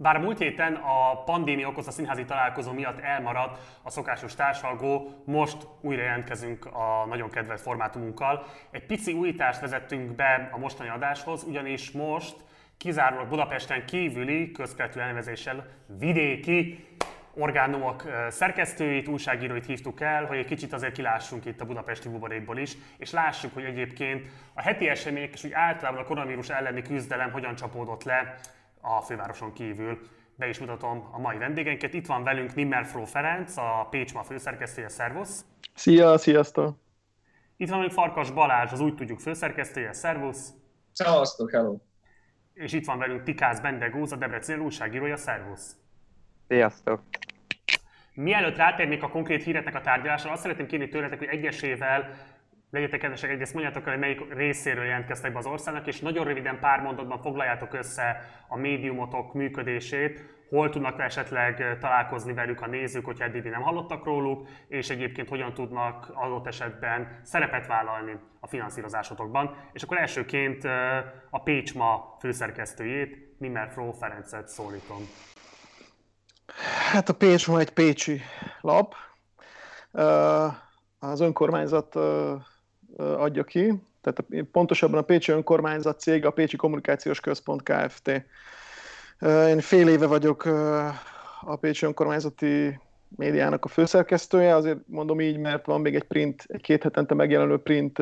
Bár a múlt héten a pandémia okozta színházi találkozó miatt elmaradt a szokásos társalgó, most újra jelentkezünk a nagyon kedvelt formátumunkkal. Egy pici újítást vezettünk be a mostani adáshoz, ugyanis most kizárólag Budapesten kívüli közkeletű elnevezéssel vidéki orgánumok szerkesztőit, újságíróit hívtuk el, hogy egy kicsit azért kilássunk itt a budapesti buborékból is, és lássuk, hogy egyébként a heti események és úgy általában a koronavírus elleni küzdelem hogyan csapódott le a fővároson kívül. Be is mutatom a mai vendégeinket. Itt van velünk Nimmer Fró Ferenc, a Pécsma főszerkesztője, szervusz! Szia, sziasztok! Itt van velünk Farkas Balázs, az Úgy Tudjuk főszerkesztője, szervusz! Szevasztok, hello! És itt van velünk Tikász Bendegúz, a Debrecen újságírója, szervusz! Sziasztok! Mielőtt rátérnék a konkrét híreknek a tárgyalásra, azt szeretném kérni tőletek, hogy egyesével legyetek kedvesek, egyrészt mondjátok el, hogy melyik részéről jelentkeztek be az országnak, és nagyon röviden pár mondatban foglaljátok össze a médiumotok működését, hol tudnak esetleg találkozni velük a nézők, hogyha eddig nem hallottak róluk, és egyébként hogyan tudnak adott esetben szerepet vállalni a finanszírozásotokban. És akkor elsőként a Pécsma főszerkesztőjét, Nimmer Fró Ferencet szólítom. Hát a Pécsma egy pécsi lap. Az önkormányzat adja ki, tehát pontosabban a Pécsi Önkormányzat cég, a Pécsi Kommunikációs Központ Kft. Én fél éve vagyok a Pécsi Önkormányzati médiának a főszerkesztője, azért mondom így, mert van még egy print, egy két hetente megjelenő print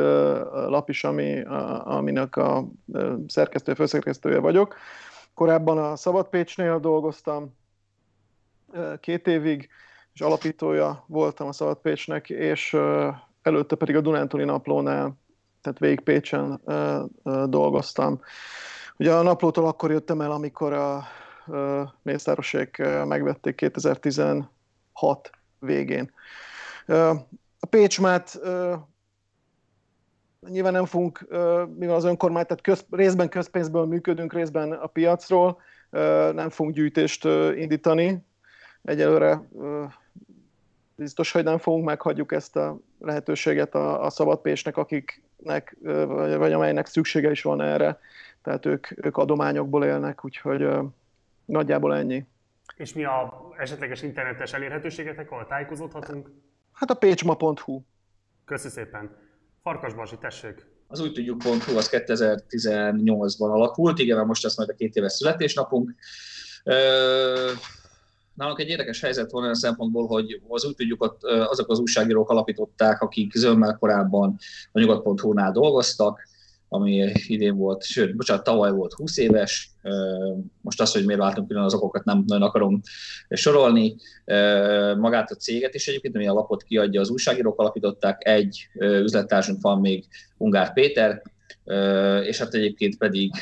lap is, ami, aminek a szerkesztője, főszerkesztője vagyok. Korábban a Szabad Pécsnél dolgoztam két évig, és alapítója voltam a Szabad Pécsnek, és előtte pedig a Dunántúli naplónál, tehát végig Pécsen dolgoztam. Ugye a naplótól akkor jöttem el, amikor a Mészárosék megvették 2016 végén. A Pécsmát nyilván nem fogunk, mivel az önkormány, tehát köz, részben közpénzből működünk, részben a piacról, nem fogunk gyűjtést indítani. Egyelőre biztos, hogy nem fogunk, meghagyjuk ezt a lehetőséget a, a szabadpésnek, akiknek, vagy, vagy amelynek szüksége is van erre. Tehát ők, ők adományokból élnek, úgyhogy nagyjából ennyi. És mi a esetleges internetes elérhetőségetek, ahol tájékozódhatunk? Hát a pécsma.hu. Köszi szépen. Farkas Bazsi, tessék. Az úgy tudjuk.hu az 2018-ban alakult, igen, most lesz majd a két éves születésnapunk. Nálunk egy érdekes helyzet van olyan szempontból, hogy az úgy tudjuk, azok az újságírók alapították, akik zömmel korábban a nyugat.hu-nál dolgoztak, ami idén volt, sőt, bocsánat, tavaly volt 20 éves, most az, hogy miért váltunk külön, azokat nem nagyon akarom sorolni. Magát a céget is egyébként, ami a lapot kiadja, az újságírók alapították, egy üzlettársunk van még, Ungár Péter, és hát egyébként pedig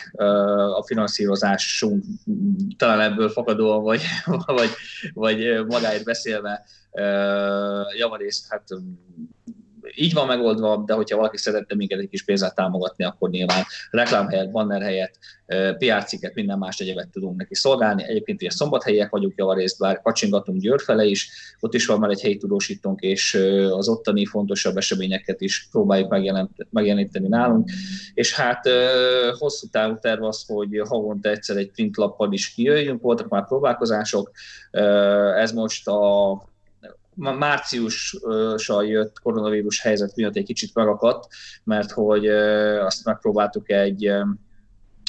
a finanszírozásunk talán ebből fakadóan, vagy, vagy, vagy magáért beszélve javarészt hát így van megoldva, de hogyha valaki szeretne minket egy kis pénzzel támogatni, akkor nyilván reklám helyett, banner helyett, PR cikket, minden más egyebet tudunk neki szolgálni. Egyébként ugye szombathelyiek vagyunk javarészt, bár kacsingatunk Győr fele is, ott is van már egy helyi tudósítónk, és az ottani fontosabb eseményeket is próbáljuk megjeleníteni nálunk. És hát hosszú távú terv az, hogy havonta egyszer egy printlappal is kijöjjünk, voltak már próbálkozások, ez most a márciussal jött koronavírus helyzet miatt egy kicsit megakadt, mert hogy azt megpróbáltuk egy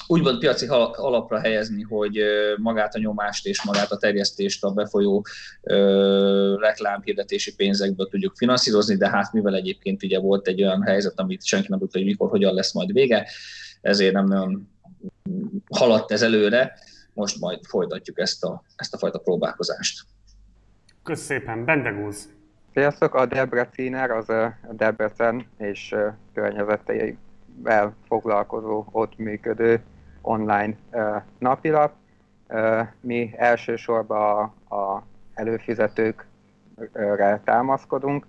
úgymond piaci alapra helyezni, hogy magát a nyomást és magát a terjesztést a befolyó reklámhirdetési pénzekből tudjuk finanszírozni, de hát mivel egyébként ugye volt egy olyan helyzet, amit senki nem tudta, hogy mikor, hogyan lesz majd vége, ezért nem nagyon haladt ez előre, most majd folytatjuk ezt a, ezt a fajta próbálkozást. Köszönöm szépen, Bendegúz! Sziasztok! A Debreciner az a Debrecen és környezeteivel foglalkozó, ott működő online napilap. Mi elsősorban a előfizetőkre támaszkodunk.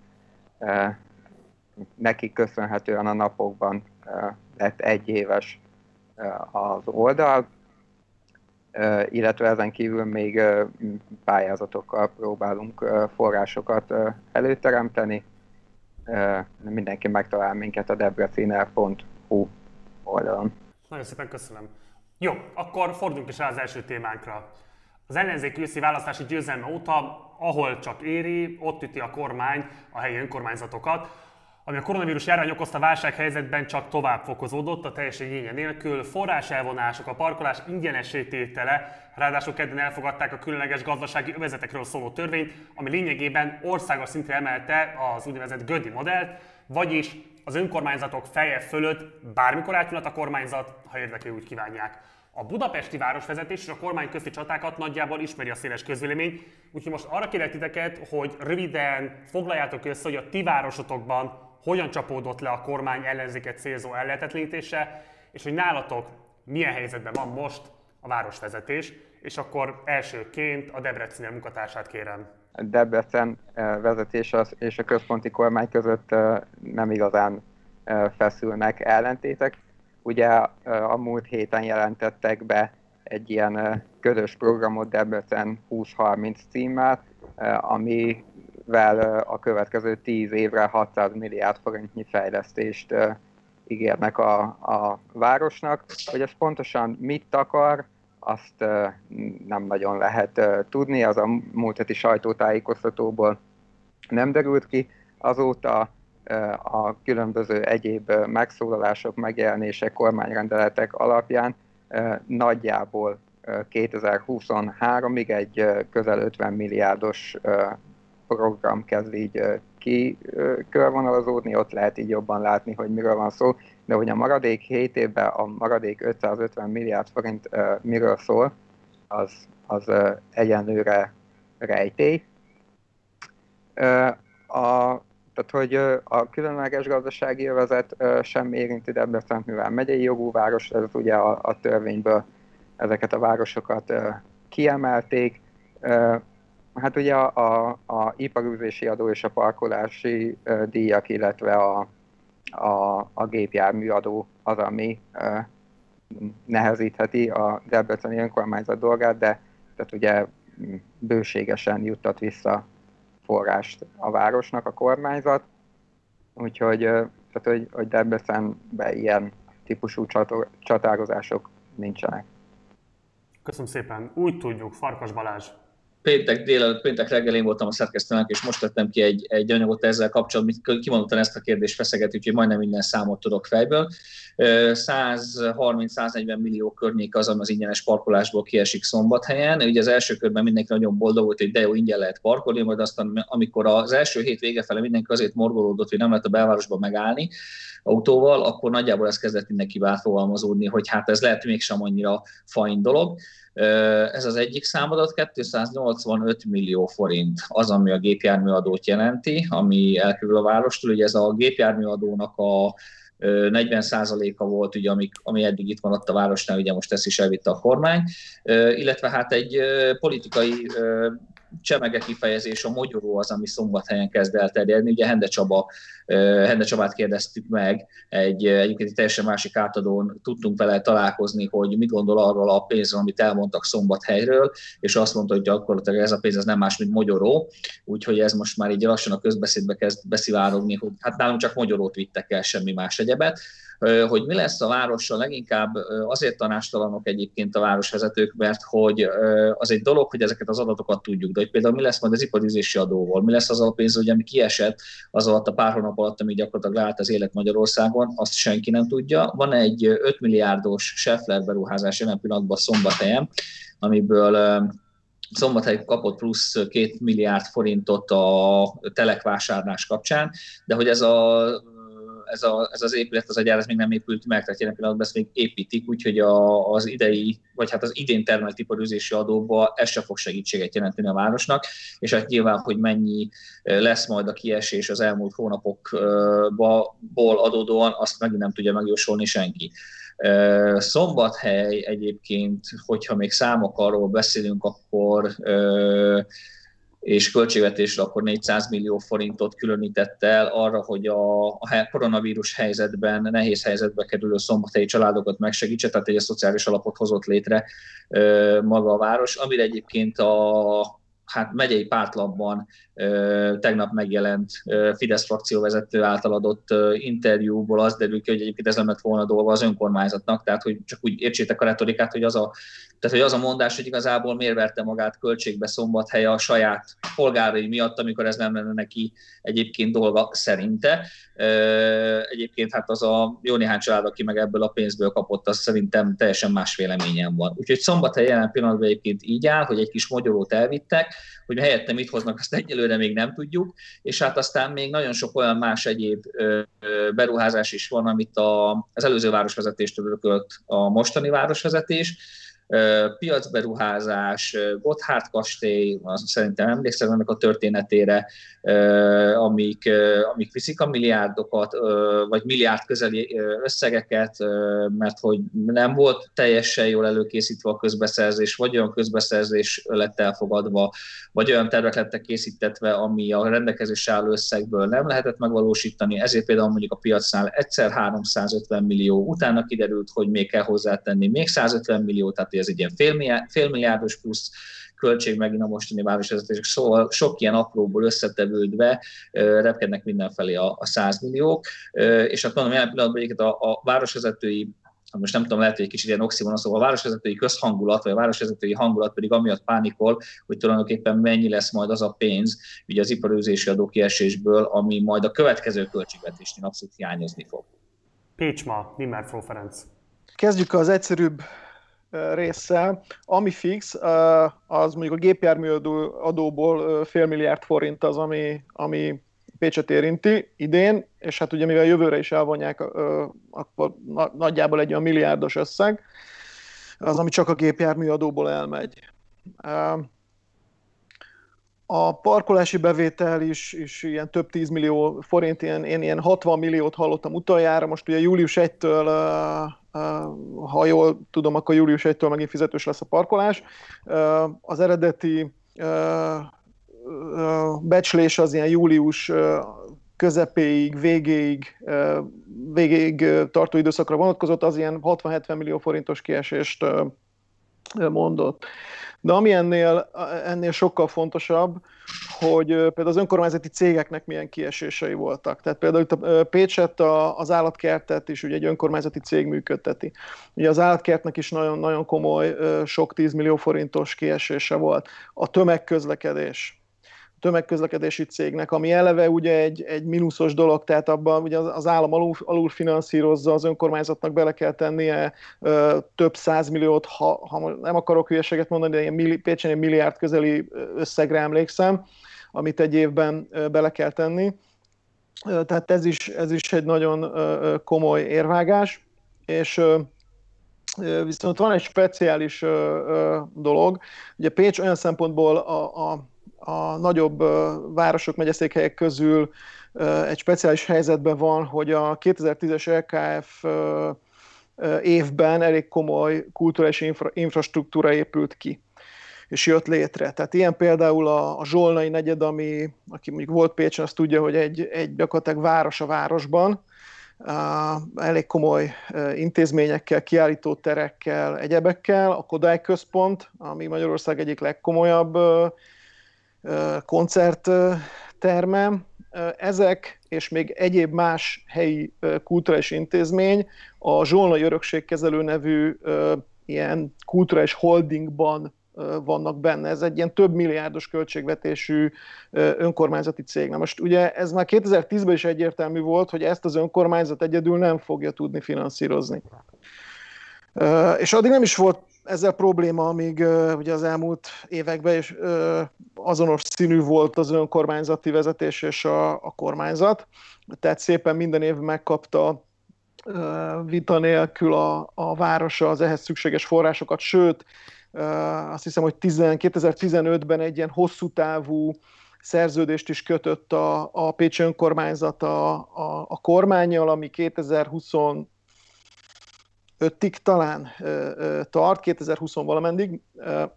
Nekik köszönhetően a napokban lett egy éves az oldal, illetve ezen kívül még pályázatokkal próbálunk forrásokat előteremteni. Mindenki megtalál minket a debreciner.hu oldalon. Nagyon szépen köszönöm. Jó, akkor forduljunk is rá az első témánkra. Az ellenzék őszi választási győzelme óta, ahol csak éri, ott üti a kormány a helyi önkormányzatokat ami a koronavírus járvány okozta válsághelyzetben csak tovább fokozódott a teljesség igénye nélkül. Forrás elvonások, a parkolás ingyenesítétele, ráadásul kedden elfogadták a különleges gazdasági övezetekről szóló törvényt, ami lényegében országos szintre emelte az úgynevezett Gödi modellt, vagyis az önkormányzatok feje fölött bármikor átjönhet a kormányzat, ha érdekli úgy kívánják. A budapesti városvezetés és a kormány közti csatákat nagyjából ismeri a széles közvélemény, úgyhogy most arra kérek titeket, hogy röviden foglaljátok össze, hogy a ti városotokban hogyan csapódott le a kormány ellenzéket célzó ellehetetlenítése, és hogy nálatok milyen helyzetben van most a városvezetés, és akkor elsőként a Debrecen munkatársát kérem. Debrecen eh, vezetés és a központi kormány között eh, nem igazán eh, feszülnek ellentétek. Ugye a múlt héten jelentettek be egy ilyen közös programot Debrecen 2030 címmel, ami vel a következő 10 évre 600 milliárd forintnyi fejlesztést ígérnek a, a városnak. Hogy ez pontosan mit akar, azt nem nagyon lehet tudni, az a múlt heti sajtótájékoztatóból nem derült ki. Azóta a különböző egyéb megszólalások, megjelenések, kormányrendeletek alapján nagyjából 2023-ig egy közel 50 milliárdos program kezd így ki körvonalazódni, ott lehet így jobban látni, hogy miről van szó, de hogy a maradék 7 évben a maradék 550 milliárd forint miről szól, az, az egyenlőre rejtély. A, tehát, hogy a különleges gazdasági övezet sem érinti Debrecen, mivel megyei jogú város, ez ugye a, a törvényből ezeket a városokat kiemelték. Hát ugye a, a, a iparűzési adó és a parkolási uh, díjak, illetve a, a, a gépjármű adó az, ami uh, nehezítheti a Debreceni önkormányzat dolgát, de tehát ugye bőségesen juttat vissza forrást a városnak a kormányzat, úgyhogy, tehát, hogy, hogy Debrecenben ilyen típusú csatározások nincsenek. Köszönöm szépen. Úgy tudjuk, Farkas Balázs, péntek délelőtt, péntek reggel én voltam a szerkesztőnek, és most tettem ki egy, egy anyagot ezzel kapcsolatban, kimondottan ezt a kérdést feszeget, úgyhogy majdnem minden számot tudok fejből. 130-140 millió környék az, ami az ingyenes parkolásból kiesik szombathelyen. Ugye az első körben mindenki nagyon boldog volt, hogy de jó, ingyen lehet parkolni, majd aztán amikor az első hét vége fele mindenki azért morgolódott, hogy nem lehet a belvárosba megállni autóval, akkor nagyjából ez kezdett mindenki átfogalmazódni, hogy hát ez lehet mégsem annyira fajn dolog. Ez az egyik számadat, 285 millió forint az, ami a gépjárműadót jelenti, ami elkerül a várostól. Ugye ez a gépjárműadónak a 40%-a volt, ugye, ami, ami eddig itt maradt a városnál, ugye most ezt is elvitte a kormány, illetve hát egy politikai csemege kifejezés, a mogyoró az, ami szombathelyen kezd elterjedni. Ugye Hende, Csaba, Hende Csabát kérdeztük meg, egy, egyébként egy teljesen másik átadón. Tudtunk vele találkozni, hogy mit gondol arról a pénzről, amit elmondtak szombathelyről, és azt mondta, hogy gyakorlatilag ez a pénz az nem más, mint mogyoró, úgyhogy ez most már így lassan a közbeszédbe kezd beszivárogni, hogy hát nálunk csak mogyorót vittek el, semmi más egyebet hogy mi lesz a várossal, leginkább azért tanástalanok egyébként a városvezetők, mert hogy az egy dolog, hogy ezeket az adatokat tudjuk, de hogy például mi lesz majd az iparizési adóval, mi lesz az a pénz, hogy ami kiesett az alatt a pár hónap alatt, ami gyakorlatilag leállt az élet Magyarországon, azt senki nem tudja. Van egy 5 milliárdos Scheffler beruházás jelen pillanatban szombathelyen, amiből Szombathely kapott plusz két milliárd forintot a telekvásárlás kapcsán, de hogy ez a ez, a, ez az épület, az a gyár, ez még nem épült meg, tehát jelen pillanatban ezt még építik, úgyhogy a, az idei, vagy hát az idén termelt iparűzési adóba ez se fog segítséget jelenteni a városnak, és hát nyilván, hogy mennyi lesz majd a kiesés az elmúlt hónapokból adódóan, azt megint nem tudja megjósolni senki. Szombathely egyébként, hogyha még számok arról beszélünk, akkor és költségvetésre akkor 400 millió forintot különített el arra, hogy a, koronavírus helyzetben, nehéz helyzetbe kerülő szombathelyi családokat megsegítse, tehát egy szociális alapot hozott létre maga a város, amire egyébként a hát megyei pártlapban tegnap megjelent Fidesz frakcióvezető által adott interjúból az derül ki, hogy egyébként ez nem lett volna dolga az önkormányzatnak, tehát hogy csak úgy értsétek a retorikát, hogy az a Tehát, hogy az a mondás, hogy igazából miért verte magát költségbe szombathelye a saját polgárai miatt, amikor ez nem lenne neki egyébként dolga szerinte. Egyébként hát az a jó néhány család, aki meg ebből a pénzből kapott, az szerintem teljesen más véleményem van. Úgyhogy szombathely jelen pillanatban egyébként így áll, hogy egy kis magyarót elvittek, hogy helyette mit hoznak, azt egyelőre még nem tudjuk, és hát aztán még nagyon sok olyan más egyéb beruházás is van, amit az előző városvezetéstől örökölt a mostani városvezetés, piacberuházás, Gotthard kastély, azt szerintem emlékszem ennek a történetére, amik, amik viszik a milliárdokat, vagy milliárd közeli összegeket, mert hogy nem volt teljesen jól előkészítve a közbeszerzés, vagy olyan közbeszerzés lett elfogadva, vagy olyan tervek lettek készítetve, ami a rendelkezésre álló összegből nem lehetett megvalósítani, ezért például mondjuk a piacnál egyszer 350 millió, utána kiderült, hogy még kell hozzátenni még 150 millió, tehát ez egy ilyen félmilliárdos fél plusz költség megint a mostani városvezetések, szóval sok ilyen apróból összetevődve repkednek mindenfelé a, a 100 milliók, és hát mondom, jelen pillanatban a, a városvezetői most nem tudom, lehet, hogy egy kicsit ilyen oximonos, szóval a városvezetői közhangulat, vagy a városvezetői hangulat pedig amiatt pánikol, hogy tulajdonképpen mennyi lesz majd az a pénz, ugye az iparőzési adókiesésből, ami majd a következő költségvetésnél abszolút hiányozni fog. Pécsma, Nimmer Ferenc. Kezdjük az egyszerűbb része, ami fix, az mondjuk a gépjármű adóból fél milliárd forint az, ami, ami Pécset érinti idén, és hát ugye mivel jövőre is elvonják, akkor nagyjából egy olyan milliárdos összeg, az, ami csak a gépjármű adóból elmegy. A parkolási bevétel is, is ilyen több 10 millió forint, ilyen, én ilyen 60 milliót hallottam utoljára, most ugye július 1-től ha jól tudom, akkor július 1-től megint fizetős lesz a parkolás. Az eredeti becslés az ilyen július közepéig, végéig, végéig tartó időszakra vonatkozott, az ilyen 60-70 millió forintos kiesést mondott. De ami ennél, ennél sokkal fontosabb, hogy például az önkormányzati cégeknek milyen kiesései voltak. Tehát például itt a Pécset az állatkertet is ugye egy önkormányzati cég működteti. Ugye az állatkertnek is nagyon, nagyon komoly, sok 10 millió forintos kiesése volt. A tömegközlekedés, tömegközlekedési cégnek, ami eleve ugye egy, egy mínuszos dolog, tehát abban ugye az állam alul, alul finanszírozza, az önkormányzatnak bele kell tennie ö, több százmilliót, ha, ha nem akarok hülyeséget mondani, de ilyen milli, Pécsen egy milliárd közeli összegre emlékszem, amit egy évben bele kell tenni. Tehát ez is, ez is egy nagyon komoly érvágás, és Viszont van egy speciális dolog. Ugye Pécs olyan szempontból a, a a nagyobb városok, megyeszékhelyek közül egy speciális helyzetben van, hogy a 2010-es LKF évben elég komoly kulturális infra, infrastruktúra épült ki és jött létre. Tehát ilyen például a, a Zsolnai negyed, ami, aki mondjuk volt Pécsen, azt tudja, hogy egy, egy gyakorlatilag város a városban, elég komoly intézményekkel, kiállító terekkel, egyebekkel, a Kodály Központ, ami Magyarország egyik legkomolyabb koncertterme. Ezek és még egyéb más helyi kulturális intézmény a Zsolnai Örökségkezelő nevű ilyen kulturális holdingban vannak benne. Ez egy ilyen több milliárdos költségvetésű önkormányzati cég. Na most ugye ez már 2010-ben is egyértelmű volt, hogy ezt az önkormányzat egyedül nem fogja tudni finanszírozni. És addig nem is volt ezzel probléma, amíg ugye az elmúlt években is azonos színű volt az önkormányzati vezetés és a, a kormányzat, tehát szépen minden év megkapta vita nélkül a, a városa az ehhez szükséges forrásokat, sőt, azt hiszem, hogy 10, 2015-ben egy ilyen hosszú távú szerződést is kötött a, a Pécsi önkormányzat a, a, a kormányjal, ami 2020 5-ig talán tart, 2020 valamendig,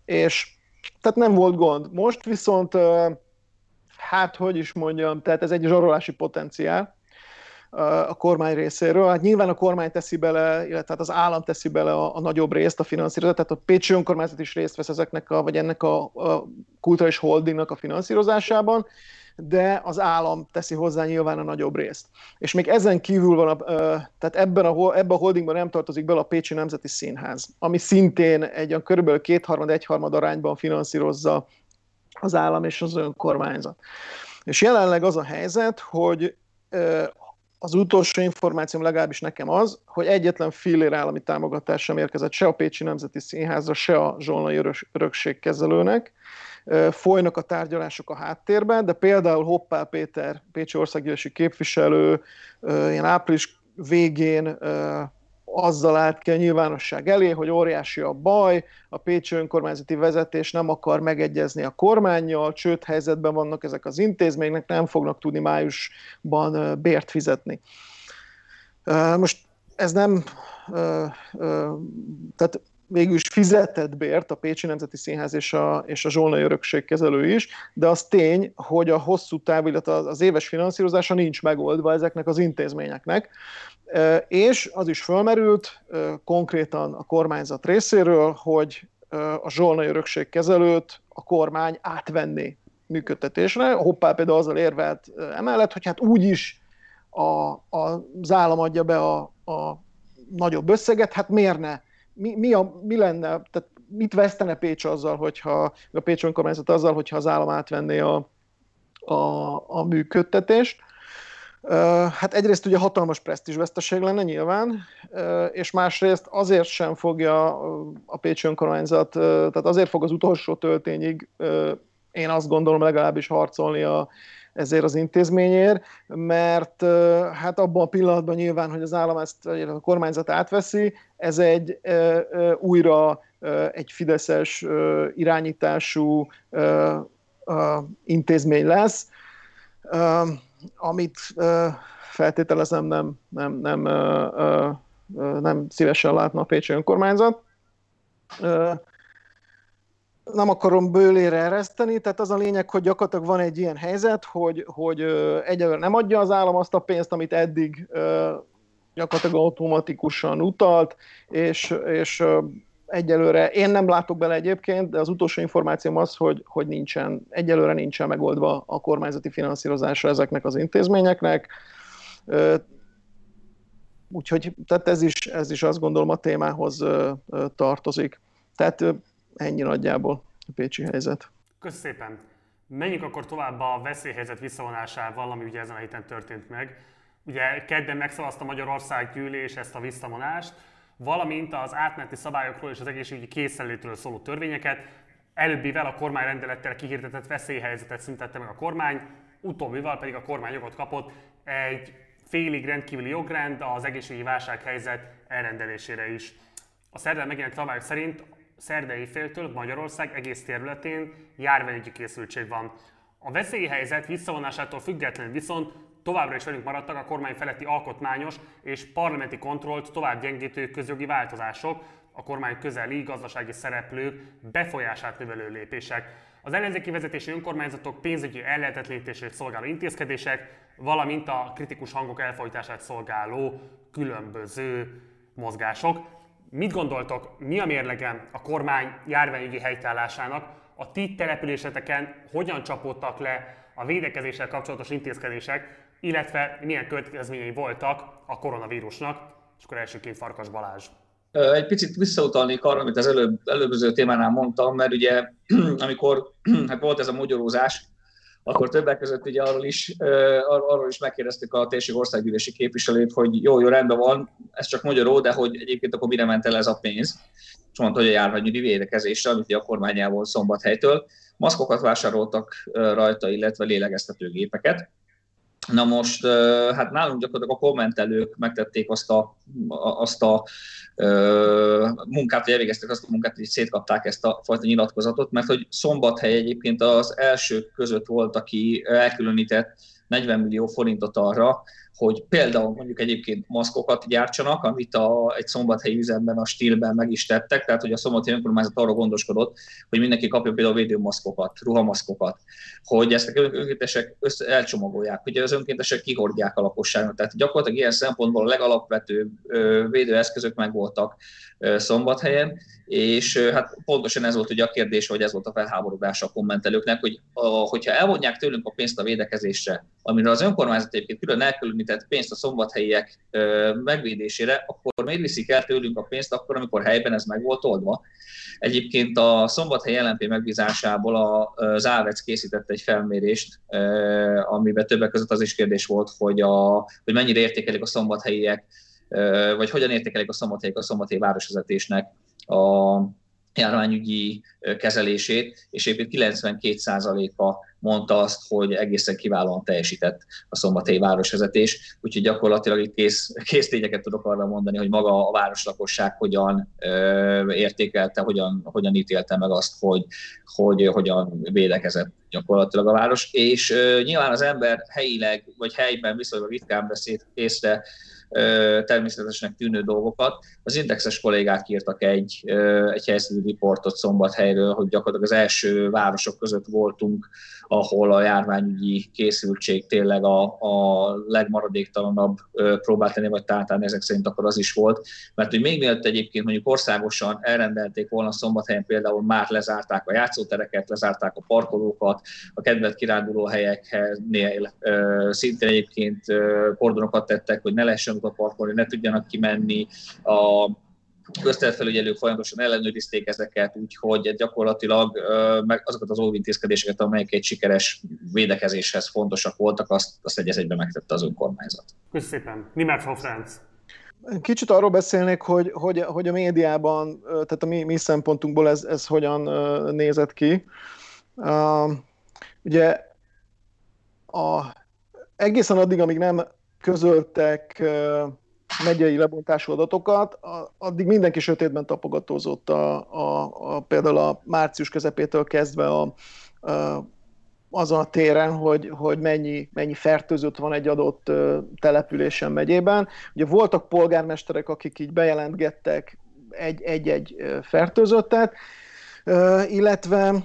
és tehát nem volt gond. Most viszont, hát hogy is mondjam, tehát ez egy zsarolási potenciál a kormány részéről. Hát nyilván a kormány teszi bele, illetve hát az állam teszi bele a, a nagyobb részt a finanszírozat, tehát a Pécsi önkormányzat is részt vesz ezeknek a, vagy ennek a, a kulturális holdingnak a finanszírozásában, de az állam teszi hozzá nyilván a nagyobb részt. És még ezen kívül van, a, tehát ebben a, ebben a holdingban nem tartozik bele a Pécsi Nemzeti Színház, ami szintén egy olyan körülbelül kétharmad, egyharmad arányban finanszírozza az állam és az önkormányzat. És jelenleg az a helyzet, hogy az utolsó információm legalábbis nekem az, hogy egyetlen fillér állami támogatás sem érkezett se a Pécsi Nemzeti Színházra, se a Zsolnai Örökségkezelőnek. Folynak a tárgyalások a háttérben, de például Hoppál Péter, Pécsi országgyűlési képviselő, ilyen április végén azzal állt ki a nyilvánosság elé, hogy óriási a baj, a Pécsi önkormányzati vezetés nem akar megegyezni a kormányjal, csőd helyzetben vannak ezek az intézmények, nem fognak tudni májusban bért fizetni. Most ez nem, tehát végül is fizetett bért a Pécsi Nemzeti Színház és a, és a Zsolnai Örökségkezelő is, de az tény, hogy a hosszú táv, illetve az éves finanszírozása nincs megoldva ezeknek az intézményeknek. És az is fölmerült konkrétan a kormányzat részéről, hogy a Zsolnai Örökségkezelőt a kormány átvenné működtetésre. Hoppá például azzal érvelt emellett, hogy hát úgyis a, a, az állam adja be a, a nagyobb összeget, hát miért ne? Mi, mi, a, mi lenne, tehát mit vesztene Pécs azzal, hogyha a Pécs önkormányzat azzal, hogyha az állam átvenné a, a, a működtetést? Hát egyrészt ugye hatalmas presztízsveszteség lenne nyilván, és másrészt azért sem fogja a Pécsi önkormányzat, tehát azért fog az utolsó töltényig én azt gondolom legalábbis harcolni a, ezért az intézményért, mert hát abban a pillanatban nyilván, hogy az állam ezt, a kormányzat átveszi, ez egy újra egy fideszes irányítású intézmény lesz, amit feltételezem nem, nem, nem, nem szívesen látna a Pécsi önkormányzat. Nem akarom bőlére ereszteni, tehát az a lényeg, hogy gyakorlatilag van egy ilyen helyzet, hogy, hogy egyelőre nem adja az állam azt a pénzt, amit eddig gyakorlatilag automatikusan utalt, és, és egyelőre én nem látok bele egyébként, de az utolsó információm az, hogy, hogy nincsen, egyelőre nincsen megoldva a kormányzati finanszírozása ezeknek az intézményeknek. Úgyhogy tehát ez, is, ez is azt gondolom a témához tartozik. Tehát ennyi nagyjából a pécsi helyzet. Köszönöm szépen. Menjünk akkor tovább a veszélyhelyzet visszavonásával, ami ugye ezen a héten történt meg. Ugye kedden megszavazta Magyarország gyűlés ezt a visszavonást, valamint az átmeneti szabályokról és az egészségügyi készenlétről szóló törvényeket. Előbbivel a kormány rendelettel kihirdetett veszélyhelyzetet szüntette meg a kormány, utóbbival pedig a kormány jogot kapott egy félig rendkívüli jogrend az egészségügyi válsághelyzet elrendelésére is. A szerdán megjelent szabályok szerint szerdai féltől Magyarország egész területén járványügyi készültség van. A veszélyhelyzet visszavonásától függetlenül viszont továbbra is velünk maradtak a kormány feletti alkotmányos és parlamenti kontrollt tovább gyengítő közjogi változások, a kormány közeli gazdasági szereplők befolyását növelő lépések. Az ellenzéki vezetési önkormányzatok pénzügyi ellehetetlenítését szolgáló intézkedések, valamint a kritikus hangok elfolytását szolgáló különböző mozgások. Mit gondoltok, mi a mérlege a kormány járványügyi helytállásának? A ti településeteken hogyan csapódtak le a védekezéssel kapcsolatos intézkedések, illetve milyen következményei voltak a koronavírusnak, és akkor elsőként Farkas Balázs. Egy picit visszautalnék arra, amit az előbb, előbböző témánál mondtam, mert ugye amikor hát volt ez a magyarózás, akkor többek között ugye arról is, arról is megkérdeztük a térség országgyűlési képviselőt, hogy jó, jó, rendben van, ez csak magyaró, de hogy egyébként akkor mire ment el ez a pénz. És mondta, hogy a járványügyi védekezésre, amit a kormányából szombathelytől. Maszkokat vásároltak rajta, illetve lélegeztetőgépeket. Na most, hát nálunk gyakorlatilag a kommentelők megtették azt a, azt a munkát, hogy elvégeztek azt a munkát, hogy szétkapták ezt a fajta nyilatkozatot, mert hogy Szombathely egyébként az első között volt, aki elkülönített 40 millió forintot arra, hogy például mondjuk egyébként maszkokat gyártsanak, amit a, egy szombathelyi üzemben a stílben meg is tettek, tehát hogy a szombathelyi önkormányzat arra gondoskodott, hogy mindenki kapja például védőmaszkokat, ruhamaszkokat, hogy ezt a önkéntesek össze, elcsomagolják, hogy az önkéntesek kihordják a lakosságnak. Tehát gyakorlatilag ilyen szempontból a legalapvetőbb védőeszközök meg voltak szombathelyen, és hát pontosan ez volt ugye a kérdés, hogy ez volt a felháborodás a kommentelőknek, hogy a, hogyha elvonják tőlünk a pénzt a védekezésre, amire az önkormányzat egyébként külön elkülönített pénzt a szombathelyek megvédésére, akkor miért viszik el tőlünk a pénzt akkor, amikor helyben ez meg volt oldva? Egyébként a Szombathely LNP megbízásából az Ávec készített egy felmérést, amiben többek között az is kérdés volt, hogy, a, hogy mennyire értékelik a szombathelyiek, vagy hogyan értékelik a szombathelyek a szombathelyi városvezetésnek a járványügyi kezelését, és éppen 92%-a mondta azt, hogy egészen kiválóan teljesített a szombathelyi városvezetés, úgyhogy gyakorlatilag itt kész, kész tényeket tudok arra mondani, hogy maga a városlakosság hogyan ö, értékelte, hogyan, hogyan ítélte meg azt, hogy, hogy hogyan védekezett gyakorlatilag a város, és ö, nyilván az ember helyileg, vagy helyben viszonylag ritkán beszélt észre természetesnek tűnő dolgokat. Az indexes kollégák írtak egy, egy helyszíni riportot Szombathelyről, hogy gyakorlatilag az első városok között voltunk, ahol a járványügyi készültség tényleg a, a legmaradéktalanabb próbált tenni, vagy tátán ezek szerint akkor az is volt. Mert hogy még mielőtt egyébként mondjuk országosan elrendelték volna Szombathelyen például már lezárták a játszótereket, lezárták a parkolókat, a kedvelt kiránduló helyeknél szintén egyébként kordonokat tettek, hogy ne lehessen oda parkolni, ne tudjanak kimenni, a közterfelügyelők folyamatosan ellenőrizték ezeket, úgyhogy gyakorlatilag meg azokat az óvintézkedéseket, amelyek egy sikeres védekezéshez fontosak voltak, azt, azt egy egybe megtette az önkormányzat. Köszönöm szépen. Nimert von Franz. Kicsit arról beszélnék, hogy, hogy, hogy a médiában, tehát a mi, mi szempontunkból ez, ez hogyan nézett ki. Uh, ugye a, egészen addig, amíg nem közöltek megyei lebontású adatokat, addig mindenki sötétben tapogatózott a, a, a, például a március közepétől kezdve a, a, azon a téren, hogy, hogy mennyi, mennyi fertőzött van egy adott településen megyében. Ugye voltak polgármesterek, akik így bejelentgettek egy-egy fertőzöttet, illetve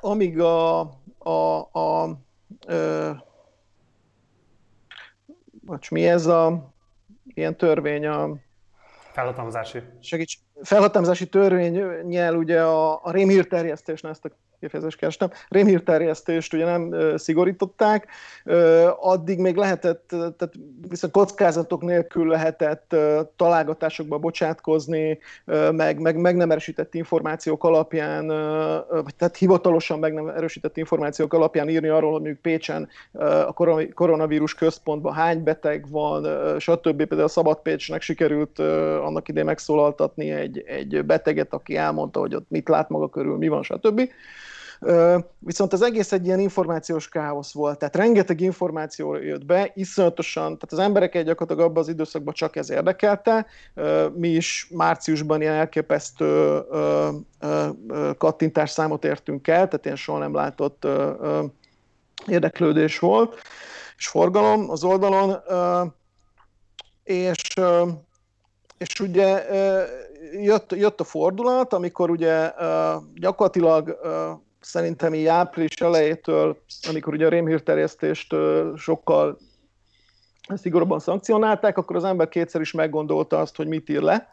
amíg a, a, a, a bocs, mi ez a ilyen törvény a... Felhatalmazási. Segíts, felhatalmazási törvényel ugye a, a rémhírterjesztés, ezt a kifejezést kerestem, rémhírterjesztést ugye nem szigorították, addig még lehetett, tehát viszont kockázatok nélkül lehetett találgatásokba bocsátkozni, meg, meg, meg nem erősített információk alapján, vagy tehát hivatalosan meg nem erősített információk alapján írni arról, hogy mondjuk Pécsen a koronavírus központban hány beteg van, stb. Például a Szabad Pécsnek sikerült annak idején megszólaltatni egy, egy beteget, aki elmondta, hogy ott mit lát maga körül, mi van, stb. Viszont az egész egy ilyen információs káosz volt, tehát rengeteg információ jött be, iszonyatosan, tehát az embereket gyakorlatilag abban az időszakban csak ez érdekelte. Mi is márciusban ilyen elképesztő kattintás számot értünk el, tehát ilyen soha nem látott érdeklődés volt, és forgalom az oldalon, és, és ugye jött, jött a fordulat, amikor ugye gyakorlatilag szerintem így április elejétől, amikor ugye a rémhírterjesztést sokkal szigorúban szankcionálták, akkor az ember kétszer is meggondolta azt, hogy mit ír le,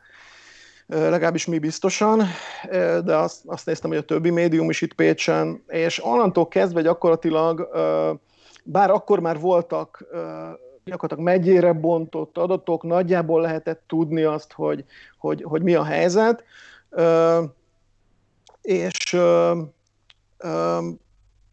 legalábbis mi biztosan, de azt, azt néztem, hogy a többi médium is itt Pécsen, és onnantól kezdve gyakorlatilag, bár akkor már voltak gyakorlatilag megyére bontott adatok, nagyjából lehetett tudni azt, hogy, hogy, hogy mi a helyzet, és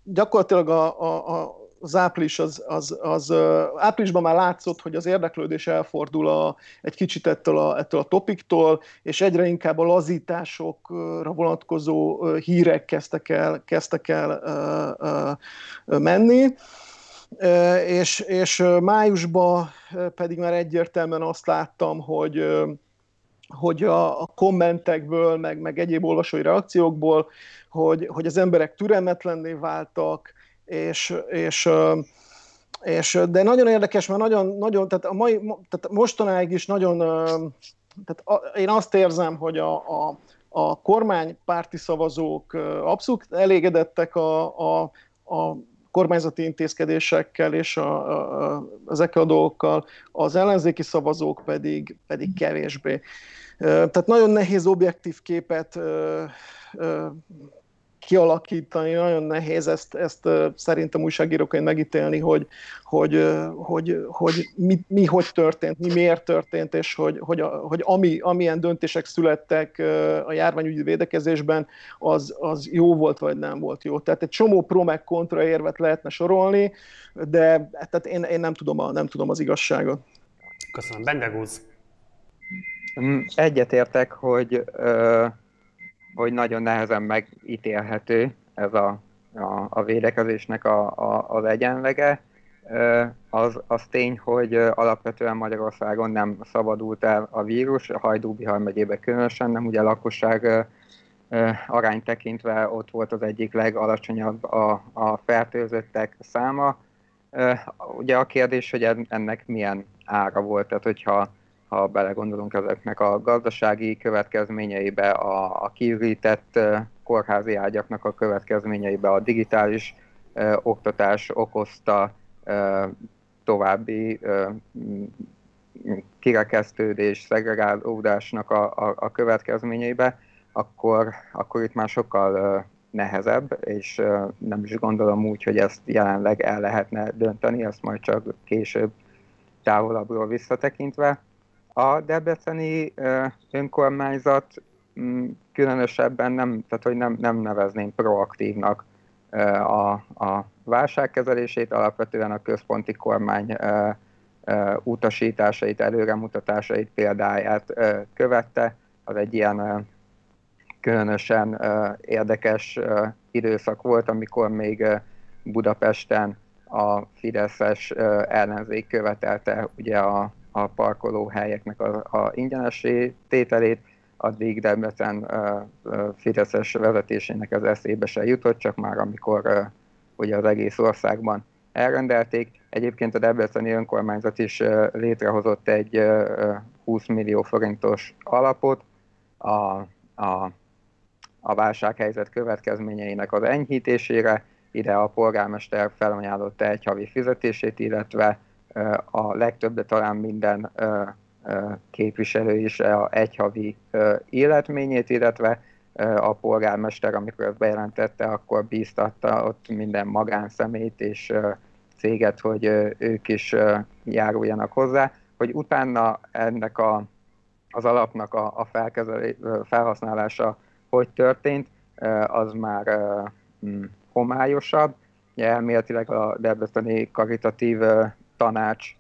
gyakorlatilag a, a, a az április az, az, az, áprilisban már látszott, hogy az érdeklődés elfordul a, egy kicsit ettől a, ettől a topiktól, és egyre inkább a lazításokra vonatkozó hírek kezdtek el, kezdtek el uh, uh, menni. És, és májusban pedig már egyértelműen azt láttam, hogy, hogy a, a kommentekből, meg, meg egyéb olvasói reakciókból hogy, hogy az emberek türelmetlenné váltak, és, és és, de nagyon érdekes, mert nagyon, nagyon tehát, a mai, tehát mostanáig is nagyon, tehát a, én azt érzem, hogy a, a, a kormánypárti szavazók abszolút elégedettek a, a, a kormányzati intézkedésekkel és a, a, ezekkel a dolgokkal, az ellenzéki szavazók pedig, pedig kevésbé. Tehát nagyon nehéz objektív képet kialakítani, nagyon nehéz ezt, ezt szerintem újságíróként megítélni, hogy, hogy, hogy, hogy mi, mi, hogy történt, mi miért történt, és hogy, hogy, hogy ami, amilyen döntések születtek a járványügyi védekezésben, az, az jó volt, vagy nem volt jó. Tehát egy csomó pro meg kontra érvet lehetne sorolni, de tehát én, én nem, tudom a, nem tudom az igazságot. Köszönöm. Bendegúz. Mm, egyetértek, hogy hogy nagyon nehezen megítélhető ez a, a, a védekezésnek a, a, az egyenlege. Az, az tény, hogy alapvetően Magyarországon nem szabadult el a vírus, a Hajdú-Bihar megyében különösen, nem ugye a lakosság arány tekintve ott volt az egyik legalacsonyabb a, a fertőzöttek száma. Ugye a kérdés, hogy ennek milyen ára volt, tehát hogyha ha belegondolunk ezeknek a gazdasági következményeibe, a, a kiürített kórházi ágyaknak a következményeibe, a digitális ö, oktatás okozta ö, további ö, kirekesztődés, szegregálódásnak a, a, a következményeibe, akkor, akkor itt már sokkal ö, nehezebb, és ö, nem is gondolom úgy, hogy ezt jelenleg el lehetne dönteni, ezt majd csak később távolabbról visszatekintve. A debreceni önkormányzat mm, különösebben nem, tehát hogy nem, nem nevezném proaktívnak a, a válságkezelését, alapvetően a központi kormány utasításait, előremutatásait, példáját követte. Az egy ilyen különösen érdekes időszak volt, amikor még Budapesten a Fideszes ellenzék követelte ugye a a parkolóhelyeknek a, a ingyenesé tételét, addig Debrecen Fideszes vezetésének az eszébe se jutott, csak már amikor ugye az egész országban elrendelték. Egyébként a Debreceni önkormányzat is létrehozott egy uh, 20 millió forintos alapot a, a, a válsághelyzet következményeinek az enyhítésére. Ide a polgármester felajánlotta egy havi fizetését, illetve a legtöbb, de talán minden képviselő is a egyhavi életményét, illetve a polgármester, amikor bejelentette, akkor bíztatta ott minden magánszemélyt és céget, hogy ők is járuljanak hozzá, hogy utána ennek a, az alapnak a, a felhasználása hogy történt, az már mm, homályosabb. Elméletileg a Debreceni karitatív tanács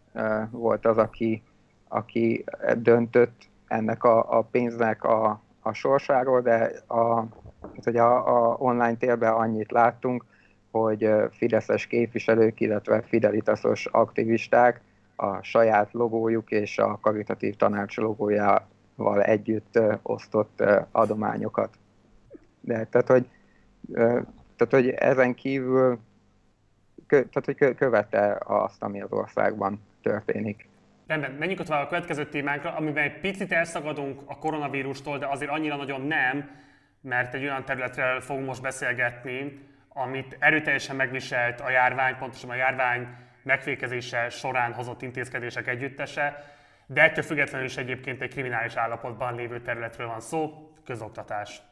volt az, aki, aki döntött ennek a, a pénznek a, a sorsáról, de a, hogy a, a online térben annyit láttunk, hogy fideszes képviselők, illetve fidelitasos aktivisták a saját logójuk és a karitatív tanács logójával együtt osztott adományokat. De tehát, hogy, tehát, hogy ezen kívül tehát, hogy követte azt, ami az országban történik. Rendben, menjünk ott a következő témánkra, amiben egy picit elszagadunk a koronavírustól, de azért annyira nagyon nem, mert egy olyan területről fogunk most beszélgetni, amit erőteljesen megviselt a járvány, pontosan a járvány megfékezése során hozott intézkedések együttese, de ettől függetlenül is egyébként egy kriminális állapotban lévő területről van szó, közoktatás.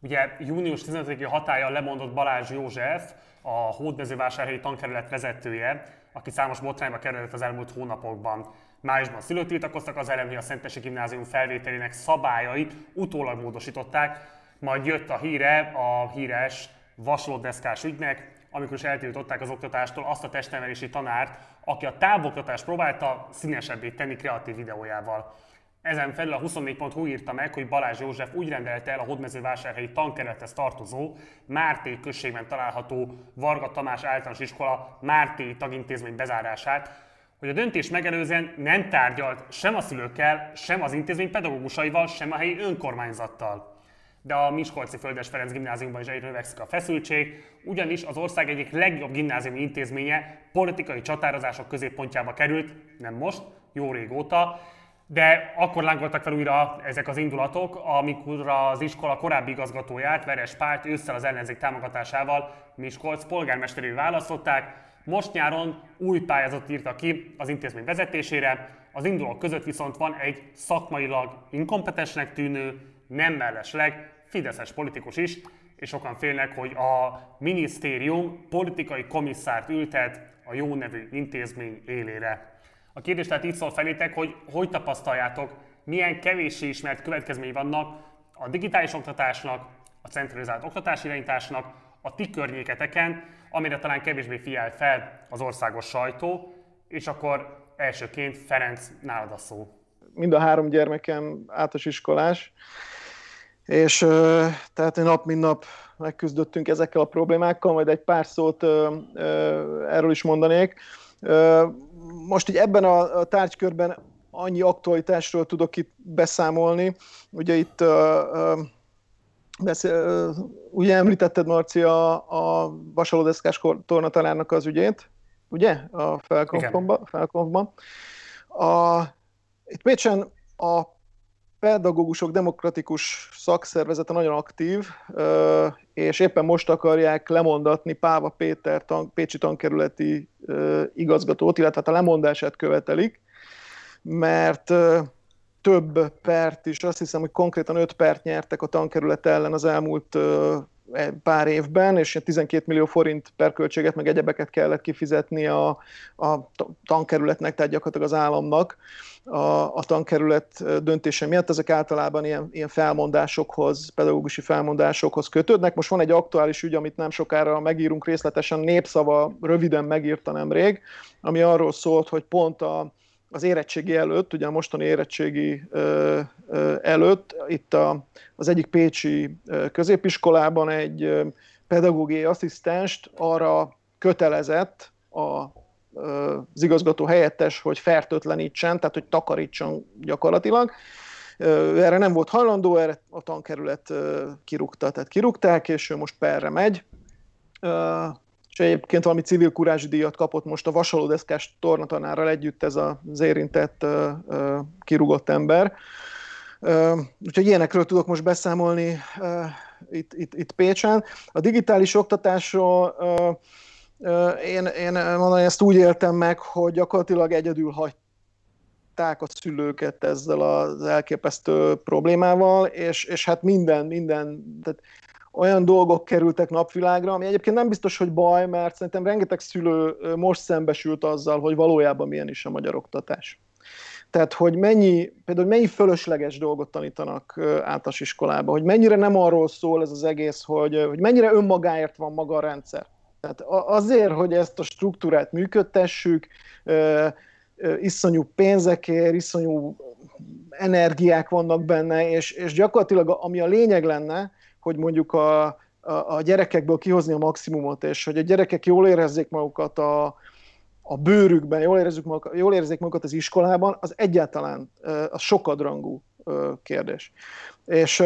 Ugye június 15-i hatája lemondott Balázs József, a hódmezővásárhelyi tankerület vezetője, aki számos botrányba került az elmúlt hónapokban. Májusban szülők tiltakoztak az hogy a Szentesi Gimnázium felvételének szabályait utólag módosították, majd jött a híre a híres vaslódeszkás ügynek, amikor is eltiltották az oktatástól azt a testnevelési tanárt, aki a távoktatást próbálta színesebbé tenni kreatív videójával. Ezen felül a 24.hu írta meg, hogy Balázs József úgy rendelte el a hódmezővásárhelyi tankerethez tartozó Márté községben található Varga Tamás általános iskola Márté tagintézmény bezárását, hogy a döntés megelőzően nem tárgyalt sem a szülőkkel, sem az intézmény pedagógusaival, sem a helyi önkormányzattal. de a Miskolci Földes Ferenc gimnáziumban is egyre növekszik a feszültség, ugyanis az ország egyik legjobb gimnáziumi intézménye politikai csatározások középpontjába került, nem most, jó régóta, de akkor lángoltak fel újra ezek az indulatok, amikor az iskola korábbi igazgatóját, Veres Párt ősszel az ellenzék támogatásával Miskolc polgármesteré választották. Most nyáron új pályázatot írta ki az intézmény vezetésére, az indulók között viszont van egy szakmailag inkompetensnek tűnő, nem mellesleg fideszes politikus is, és sokan félnek, hogy a minisztérium politikai komisszárt ültet a jó nevű intézmény élére. A kérdés tehát így szól felétek, hogy hogy tapasztaljátok, milyen kevéssé ismert következményei vannak a digitális oktatásnak, a centralizált oktatási irányításnak, a ti környéketeken, amire talán kevésbé figyel fel az országos sajtó, és akkor elsőként Ferenc, nálad a szó. Mind a három gyermekem általános iskolás, és tehát nap mint nap megküzdöttünk ezekkel a problémákkal, majd egy pár szót erről is mondanék most így ebben a tárgykörben annyi aktualitásról tudok itt beszámolni. Ugye itt uh, beszél, uh, ugye említetted, Marci, a, a vasalódeszkás tornatanárnak az ügyét, ugye? A felkonfban. A, itt Pécsen a pedagógusok demokratikus szakszervezete nagyon aktív, és éppen most akarják lemondatni Páva Péter tan- Pécsi tankerületi igazgatót, illetve hát a lemondását követelik, mert több pert is, azt hiszem, hogy konkrétan öt pert nyertek a tankerület ellen az elmúlt pár évben, és 12 millió forint per költséget, meg egyebeket kellett kifizetni a, a tankerületnek, tehát gyakorlatilag az államnak a, a tankerület döntése miatt. Ezek általában ilyen, ilyen felmondásokhoz, pedagógusi felmondásokhoz kötődnek. Most van egy aktuális ügy, amit nem sokára megírunk részletesen, népszava röviden megírta nemrég, ami arról szólt, hogy pont a, az érettségi előtt, ugye a mostani érettségi előtt, itt a, az egyik pécsi középiskolában egy pedagógiai asszisztenst arra kötelezett a az igazgató helyettes, hogy fertőtlenítsen, tehát hogy takarítson gyakorlatilag. Erre nem volt hajlandó, erre a tankerület kirúgta, tehát kirúgták, és ő most perre megy. És egyébként valami civil kurázsi díjat kapott most a vasalódeszkás tornatanárral együtt ez az érintett kirúgott ember. Úgyhogy ilyenekről tudok most beszámolni itt, itt, itt Pécsen. A digitális oktatásról én, én mondani, ezt úgy éltem meg, hogy gyakorlatilag egyedül hagyták a szülőket ezzel az elképesztő problémával, és, és hát minden, minden, tehát olyan dolgok kerültek napvilágra, ami egyébként nem biztos, hogy baj, mert szerintem rengeteg szülő most szembesült azzal, hogy valójában milyen is a magyar oktatás. Tehát, hogy mennyi, például mennyi fölösleges dolgot tanítanak általános iskolába, hogy mennyire nem arról szól ez az egész, hogy, hogy mennyire önmagáért van maga a rendszer. Tehát azért, hogy ezt a struktúrát működtessük, iszonyú pénzekért, iszonyú energiák vannak benne, és, és gyakorlatilag ami a lényeg lenne, hogy mondjuk a, a, a gyerekekből kihozni a maximumot, és hogy a gyerekek jól érezzék magukat a, a bőrükben, jól, érezzük magukat, jól érezzék magukat az iskolában, az egyáltalán az sokadrangú kérdés. És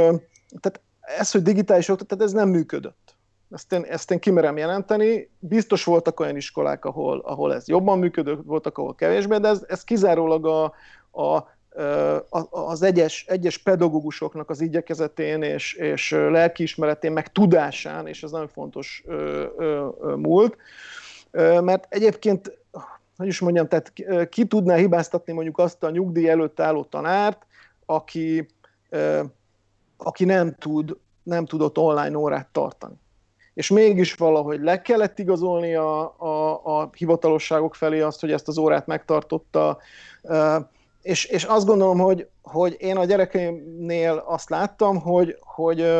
tehát ez, hogy digitális oktatás, ez nem működött. Ezt én, ezt én kimerem jelenteni. Biztos voltak olyan iskolák, ahol, ahol ez jobban működött, voltak, ahol kevésbé, de ez, ez kizárólag a, a az egyes, egyes pedagógusoknak az igyekezetén és, és lelkiismeretén, meg tudásán, és ez nagyon fontos múlt. Mert egyébként, hogy is mondjam, tehát ki tudná hibáztatni mondjuk azt a nyugdíj előtt álló tanárt, aki, aki nem, tud, nem tudott online órát tartani és mégis valahogy le kellett igazolni a, a, a hivatalosságok felé azt, hogy ezt az órát megtartotta, és, és azt gondolom, hogy, hogy én a gyerekeimnél azt láttam, hogy, hogy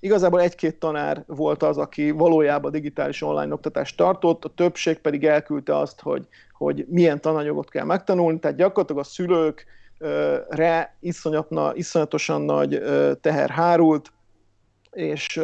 igazából egy-két tanár volt az, aki valójában digitális online oktatást tartott, a többség pedig elküldte azt, hogy, hogy milyen tananyagot kell megtanulni, tehát gyakorlatilag a szülőkre iszonyatosan nagy teher hárult, és,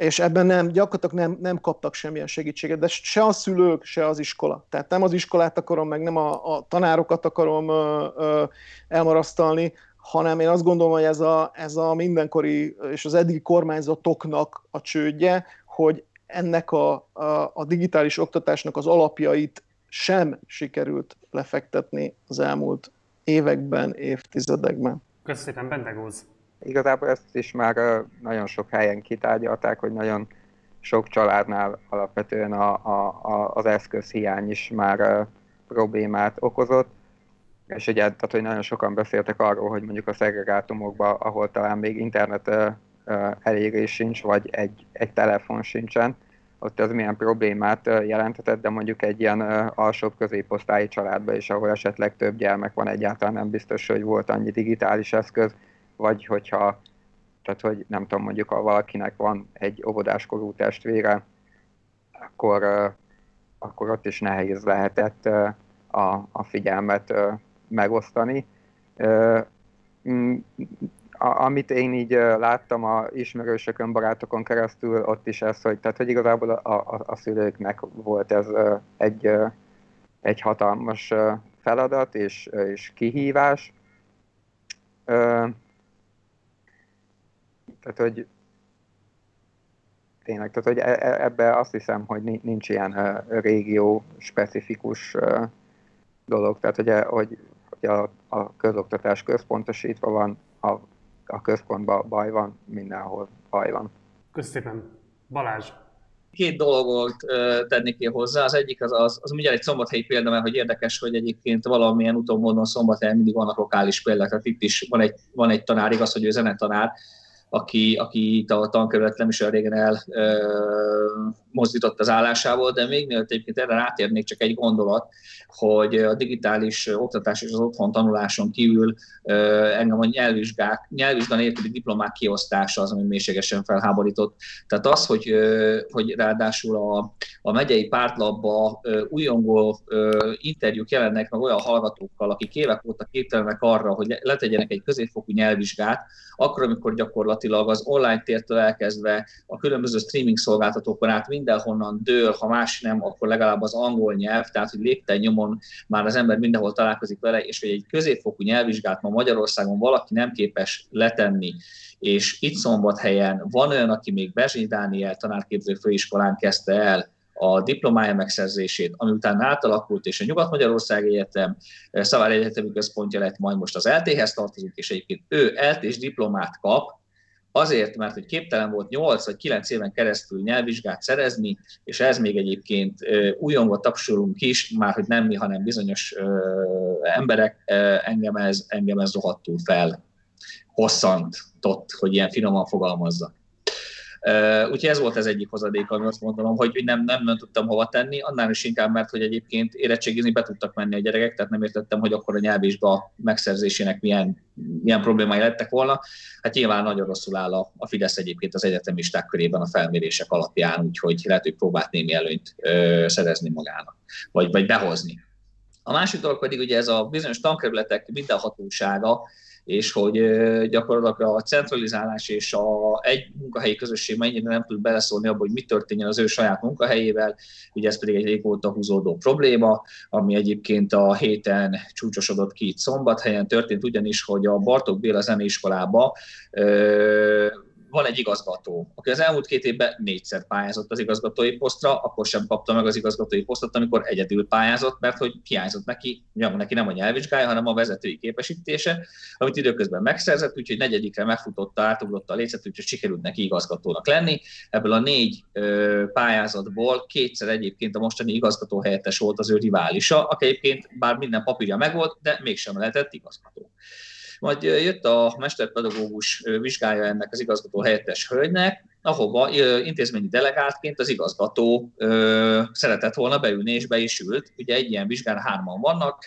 és ebben nem, gyakorlatilag nem, nem kaptak semmilyen segítséget, de se a szülők, se az iskola. Tehát nem az iskolát akarom, meg nem a, a tanárokat akarom ö, ö, elmarasztalni, hanem én azt gondolom, hogy ez a, ez a mindenkori és az eddigi kormányzatoknak a csődje, hogy ennek a, a, a digitális oktatásnak az alapjait sem sikerült lefektetni az elmúlt években, évtizedekben. Köszönöm, Bendegóz. Igazából ezt is már nagyon sok helyen kitárgyalták, hogy nagyon sok családnál alapvetően a, a, a, az eszközhiány is már problémát okozott, és ugye, tehát, hogy nagyon sokan beszéltek arról, hogy mondjuk a szegregátumokban, ahol talán még internet elérés sincs, vagy egy, egy telefon sincsen, ott ez milyen problémát jelentetett, de mondjuk egy ilyen alsóbb középosztályi családban is, ahol esetleg több gyermek van, egyáltalán nem biztos, hogy volt annyi digitális eszköz, vagy hogyha, tehát hogy nem tudom, mondjuk ha valakinek van egy óvodáskorú testvére, akkor, akkor ott is nehéz lehetett a, a figyelmet megosztani amit én így láttam a ismerősökön, barátokon keresztül, ott is ez, hogy, tehát, hogy igazából a, a, a szülőknek volt ez egy, egy hatalmas feladat és, és kihívás. Tehát, hogy tényleg, tehát, hogy e, e, ebbe azt hiszem, hogy nincs ilyen régió specifikus dolog, tehát, hogy, hogy, hogy a, a közoktatás központosítva van, a a központban baj van, mindenhol baj van. Köszönöm. Balázs. Két dolgot tennék ki hozzá. Az egyik az, az, az mindjárt egy szombathelyi példa, mert hogy érdekes, hogy egyébként valamilyen úton módon szombathelyen mindig vannak lokális példák. Tehát itt is van egy, van egy tanár, igaz, hogy ő zenetanár, aki, aki itt a tankerület nem is olyan régen el mozdított az állásából, de még mielőtt egyébként erre rátérnék, csak egy gondolat, hogy a digitális oktatás és az otthon tanuláson kívül engem a nyelvvizsgák, nyelvvizsga nélküli diplomák kiosztása az, ami mélységesen felháborított. Tehát az, hogy, hogy ráadásul a, a megyei pártlapba újongó interjúk jelennek meg olyan hallgatókkal, akik évek óta képtelenek arra, hogy letegyenek egy középfokú nyelvvizsgát, akkor, amikor gyakorlatilag az online tértől elkezdve a különböző streaming szolgáltatókon át mindenhonnan dől, ha más nem, akkor legalább az angol nyelv, tehát hogy lépten nyomon már az ember mindenhol találkozik vele, és hogy egy középfokú nyelvvizsgát ma Magyarországon valaki nem képes letenni, és itt szombathelyen van olyan, aki még Bezsény Dániel tanárképző főiskolán kezdte el, a diplomája megszerzését, ami után átalakult, és a Nyugat-Magyarország Egyetem Szavár Egyetemi Központja lett, majd most az LT-hez tartozik, és egyébként ő LT-s diplomát kap, azért, mert hogy képtelen volt 8 vagy 9 éven keresztül nyelvvizsgát szerezni, és ez még egyébként újongva tapsolunk is, már hogy nem mi, hanem bizonyos emberek, engem ez, engem ez rohadtul fel hosszantott, hogy ilyen finoman fogalmazza. Úgyhogy ez volt az egyik hozadék, ami azt mondom, hogy nem, nem, nem tudtam hova tenni, annál is inkább, mert hogy egyébként érettségizni be tudtak menni a gyerekek, tehát nem értettem, hogy akkor a nyelvvizsga megszerzésének milyen, milyen problémái lettek volna. Hát nyilván nagyon rosszul áll a, a Fidesz egyébként az egyetemisták körében a felmérések alapján, úgyhogy lehet, hogy próbált némi előnyt ö, szerezni magának, vagy, vagy behozni. A másik dolog pedig ugye ez a bizonyos tankerületek mindenhatósága, és hogy gyakorlatilag a centralizálás és a egy munkahelyi közösség mennyire nem tud beleszólni abba, hogy mi történjen az ő saját munkahelyével, ugye ez pedig egy régóta húzódó probléma, ami egyébként a héten csúcsosodott ki itt szombathelyen, történt ugyanis, hogy a Bartók Béla zeneiskolába van egy igazgató, aki az elmúlt két évben négyszer pályázott az igazgatói posztra, akkor sem kapta meg az igazgatói posztot, amikor egyedül pályázott, mert hogy hiányzott neki, neki nem a nyelvvizsgája, hanem a vezetői képesítése, amit időközben megszerzett, úgyhogy negyedikre megfutotta, átugrotta a lécet, úgyhogy sikerült neki igazgatónak lenni. Ebből a négy ö, pályázatból kétszer egyébként a mostani igazgató helyettes volt az ő riválisa, aki egyébként bár minden papírja megvolt, de mégsem lehetett igazgató. Majd jött a mesterpedagógus vizsgája ennek az igazgató helyettes hölgynek, ahova intézményi delegáltként az igazgató szeretett volna beülni, és be is ült. Ugye egy ilyen vizsgán hárman vannak,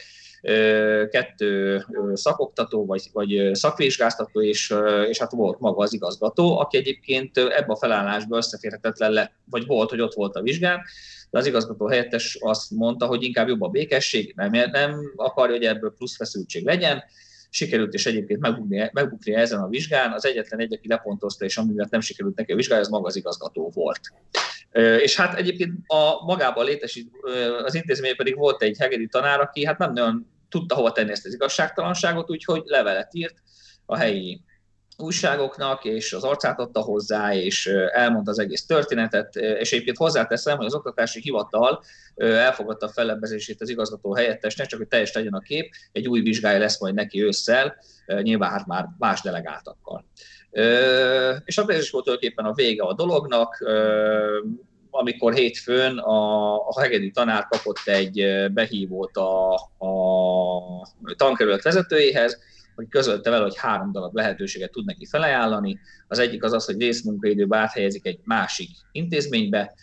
kettő szakoktató, vagy, vagy szakvizsgáztató, és, és hát volt maga az igazgató, aki egyébként ebbe a felállásba összeférhetetlen le, vagy volt, hogy ott volt a vizsgán, de az igazgató helyettes azt mondta, hogy inkább jobb a békesség, nem, nem akarja, hogy ebből plusz feszültség legyen, sikerült is egyébként megbukni, megbukni ezen a vizsgán. Az egyetlen egy, aki lepontozta, és amivel nem sikerült neki a vizsgája, az maga az igazgató volt. És hát egyébként a magában létesít, az intézmény pedig volt egy hegedi tanár, aki hát nem nagyon tudta hova tenni ezt az igazságtalanságot, úgyhogy levelet írt, a helyi újságoknak, és az arcát adta hozzá, és elmondta az egész történetet, és egyébként hozzáteszem, hogy az oktatási hivatal elfogadta a fellebbezését az igazgató helyettesnek, csak hogy teljes legyen a kép, egy új vizsgája lesz majd neki ősszel, nyilván hát már más delegáltakkal. És akkor ez is volt tulajdonképpen a vége a dolognak, amikor hétfőn a, a hegedű tanár kapott egy behívót a, a tankerület vezetőjéhez, hogy közölte vele, hogy három darab lehetőséget tud neki felajánlani. Az egyik az az, hogy részmunkaidőbe áthelyezik egy másik intézménybe,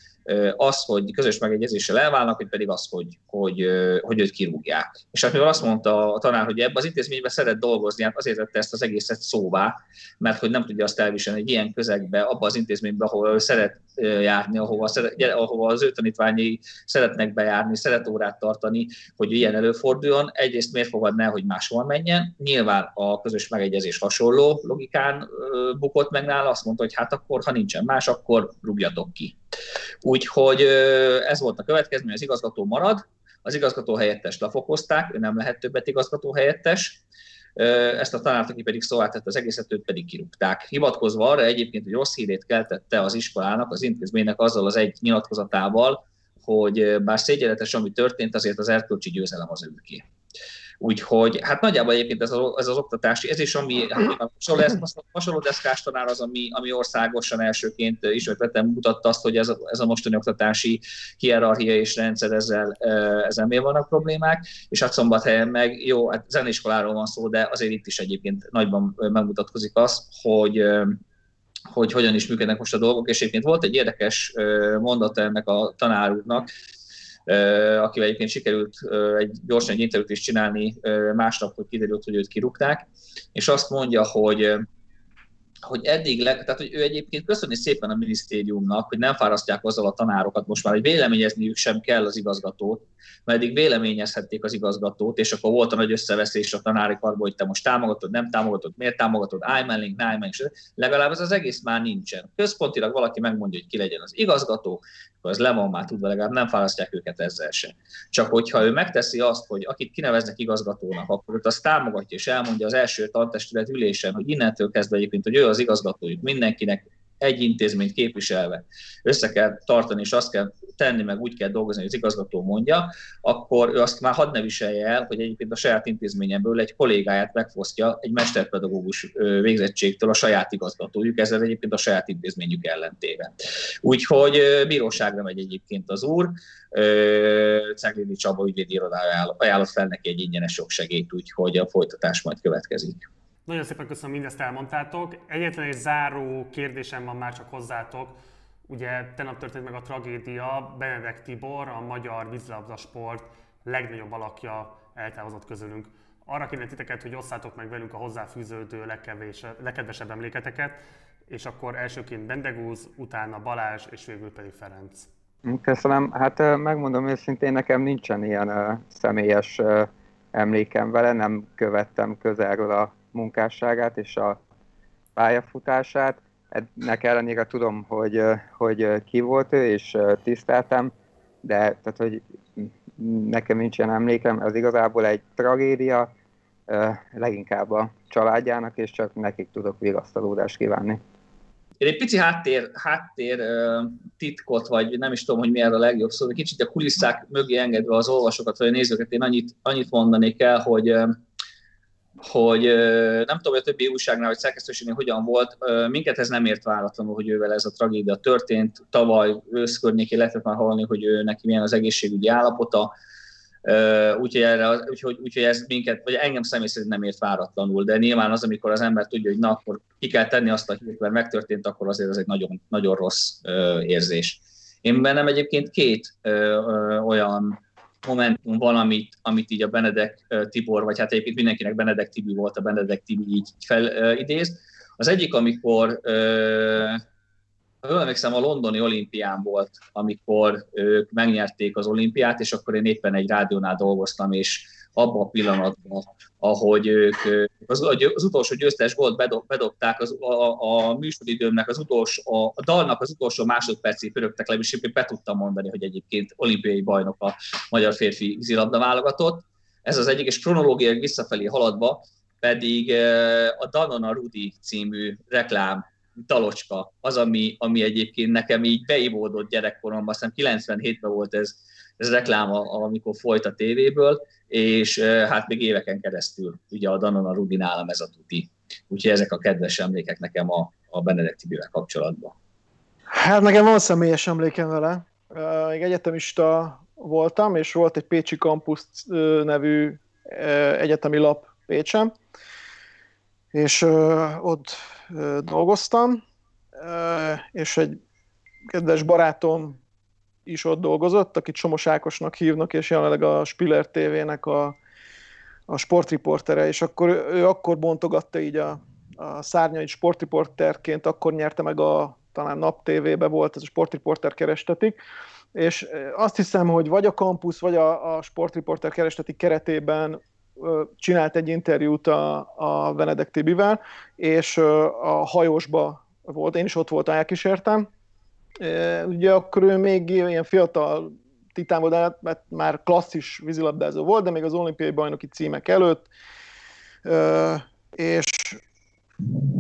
az, hogy közös megegyezéssel elválnak, vagy pedig az, hogy, hogy, hogy őt kirúgják. És hát mivel azt mondta a tanár, hogy ebbe az intézményben szeret dolgozni, hát azért tette ezt az egészet szóvá, mert hogy nem tudja azt elviselni egy ilyen közegbe, abba az intézménybe, ahol szeret járni, ahova, ahova az ő tanítványai szeretnek bejárni, szeret órát tartani, hogy ilyen előforduljon. Egyrészt miért fogadná, hogy máshol menjen? Nyilván a közös megegyezés hasonló logikán bukott meg nála, azt mondta, hogy hát akkor, ha nincsen más, akkor rúgjatok ki. Úgyhogy ez volt a következmény, az igazgató marad, az igazgató helyettes lefokozták, ő nem lehet többet igazgató helyettes, ezt a tanárt, aki pedig szóvá tette az egészet, őt pedig kirúgták. Hivatkozva arra egyébként, hogy rossz hírét keltette az iskolának, az intézménynek azzal az egy nyilatkozatával, hogy bár szégyenletes, ami történt, azért az erkölcsi győzelem az őké. Úgyhogy hát nagyjából egyébként ez, a, ez az oktatási, ez is ami hasonló, deszkás tanár az, ami, ami országosan elsőként ismertettem mutatta azt, hogy ez a, ez a mostani oktatási hierarchia és rendszer ezzel, ezzel miért vannak problémák, és hát szombathelyen meg, jó, hát zeneiskoláról van szó, de azért itt is egyébként nagyban megmutatkozik az, hogy hogy hogyan is működnek most a dolgok, és egyébként volt egy érdekes mondata ennek a tanárúrnak, akivel egyébként sikerült egy gyorsan egy interjút is csinálni másnap, hogy kiderült, hogy őt kirúgták, és azt mondja, hogy hogy eddig, le, tehát hogy ő egyébként köszöni szépen a minisztériumnak, hogy nem fárasztják azzal a tanárokat most már, hogy véleményezniük sem kell az igazgatót, mert eddig véleményezhették az igazgatót, és akkor volt a nagy összeveszés a tanári karból, hogy te most támogatod, nem támogatod, miért támogatod, mellénk, állj mellénk, legalább ez az egész már nincsen. Központilag valaki megmondja, hogy ki legyen az igazgató, akkor az le van már tudva, legalább nem választják őket ezzel sem. Csak hogyha ő megteszi azt, hogy akit kineveznek igazgatónak, akkor őt azt támogatja és elmondja az első tantestület ülésen, hogy innentől kezdve egyébként, hogy ő az igazgatójuk mindenkinek egy intézményt képviselve össze kell tartani, és azt kell tenni, meg úgy kell dolgozni, hogy az igazgató mondja, akkor ő azt már hadd ne viselje el, hogy egyébként a saját intézményemből egy kollégáját megfosztja egy mesterpedagógus végzettségtől a saját igazgatójuk, ezzel egyébként a saját intézményük ellentéve. Úgyhogy bíróságra megy egyébként az úr, Ceglini Csaba ügyvédi irodája ajánlott fel neki egy ingyenes jogsegélyt, úgyhogy a folytatás majd következik. Nagyon szépen köszönöm, mindezt elmondtátok. Egyetlen egy záró kérdésem van már csak hozzátok. Ugye tegnap történt meg a tragédia, Benedek Tibor, a magyar vízilabda sport legnagyobb alakja eltávozott közülünk. Arra kérném titeket, hogy osszátok meg velünk a hozzáfűződő legkevés, legkedvesebb emléketeket, és akkor elsőként Bendegúz, utána Balázs, és végül pedig Ferenc. Köszönöm. Hát megmondom őszintén, nekem nincsen ilyen személyes emlékem vele, nem követtem közelről a munkásságát és a pályafutását. Ennek ellenére tudom, hogy, hogy ki volt ő, és tiszteltem, de tehát, hogy nekem nincs ilyen emlékem, ez igazából egy tragédia, leginkább a családjának, és csak nekik tudok vigasztalódást kívánni. Én egy pici háttér, háttér titkot, vagy nem is tudom, hogy mi erre a legjobb szó, de kicsit a kulisszák mögé engedve az olvasókat, vagy a nézőket, én annyit, annyit mondanék el, hogy hogy nem tudom, hogy a többi újságnál, hogy szerkesztőségnél hogyan volt, minket ez nem ért váratlanul, hogy ővel ez a tragédia történt. Tavaly ősz környékén lehetett már hallani, hogy ő neki milyen az egészségügyi állapota, úgyhogy, erre, úgyhogy, úgyhogy ez minket, vagy engem személy szerint nem ért váratlanul, de nyilván az, amikor az ember tudja, hogy na, akkor ki kell tenni azt a hírt, mert megtörtént, akkor azért ez egy nagyon, nagyon rossz érzés. Én bennem egyébként két ö, ö, olyan momentum van, amit, így a Benedek Tibor, vagy hát egyébként mindenkinek Benedek Tibi volt, a Benedek Tibi így felidéz. Az egyik, amikor emlékszem, a londoni olimpián volt, amikor ők megnyerték az olimpiát, és akkor én éppen egy rádiónál dolgoztam, és abban a pillanatban, ahogy ők az, az utolsó győztes gólt bedob, bedobták, az, a, a műsoridőmnek az utolsó, a, dalnak az utolsó másodpercig pörögtek le, és be tudtam mondani, hogy egyébként olimpiai bajnok a magyar férfi vízilabda válogatott. Ez az egyik, és kronológiai visszafelé haladva, pedig a Danona Rudi című reklám talocska, az, ami, ami egyébként nekem így beivódott gyerekkoromban, aztán 97-ben volt ez, ez reklám, amikor folyt a tévéből, és hát még éveken keresztül ugye a Danona Rudi nálam ez a tuti. Úgyhogy ezek a kedves emlékek nekem a, a Benedek Tibivel kapcsolatban. Hát nekem van személyes emlékem vele. Még egyetemista voltam, és volt egy Pécsi Campus nevű egyetemi lap Pécsen, és ott dolgoztam, és egy kedves barátom is ott dolgozott, akit Somos Ákosnak hívnak, és jelenleg a Spiller TV-nek a, a sportriportere, és akkor ő akkor bontogatta így a, a szárnyait sportriporterként, akkor nyerte meg a talán Nap TV-be volt, ez a sportriporter kerestetik, és azt hiszem, hogy vagy a Campus, vagy a, a sportriporter kerestetik keretében csinált egy interjút a, a Benedek Tibivel, és a hajósba volt, én is ott voltam, elkísértem. Ugye akkor ő még ilyen fiatal titán volt, mert már klasszis vízilabdázó volt, de még az olimpiai bajnoki címek előtt, és,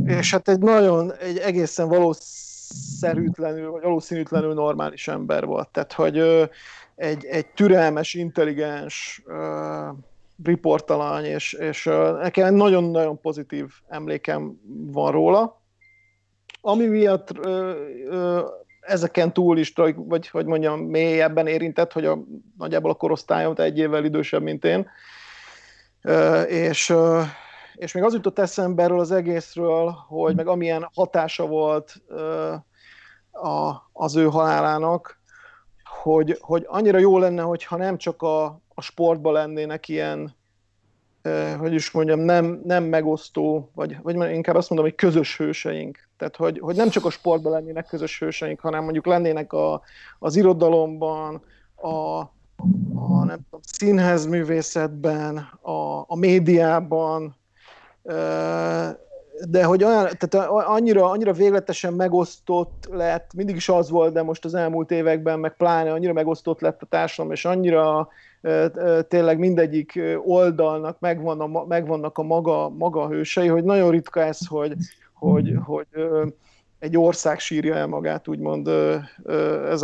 és hát egy nagyon, egy egészen valószerűtlenül, vagy valószínűtlenül normális ember volt. Tehát, hogy egy, egy türelmes, intelligens, riportalany, és, és nekem nagyon-nagyon pozitív emlékem van róla. Ami miatt ezeken túl is, vagy hogy mondjam, mélyebben érintett, hogy a, nagyjából a korosztályom egy évvel idősebb, mint én. És, és még az jutott eszembe erről az egészről, hogy meg amilyen hatása volt a, az ő halálának, hogy, hogy annyira jó lenne, hogyha nem csak a, a sportban lennének ilyen, hogy is mondjam, nem, nem megosztó, vagy, vagy inkább azt mondom, hogy közös hőseink. Tehát, hogy, hogy nem csak a sportban lennének közös hőseink, hanem mondjuk lennének a, az irodalomban, a, a nem tudom, színház művészetben, a, a médiában, eh, de hogy olyan, tehát annyira, annyira végletesen megosztott lett, mindig is az volt, de most az elmúlt években meg pláne annyira megosztott lett a társadalom, és annyira tényleg mindegyik oldalnak megvan a, megvannak a maga, maga hősei, hogy nagyon ritka ez, hogy, hogy, hogy egy ország sírja el magát, úgymond ez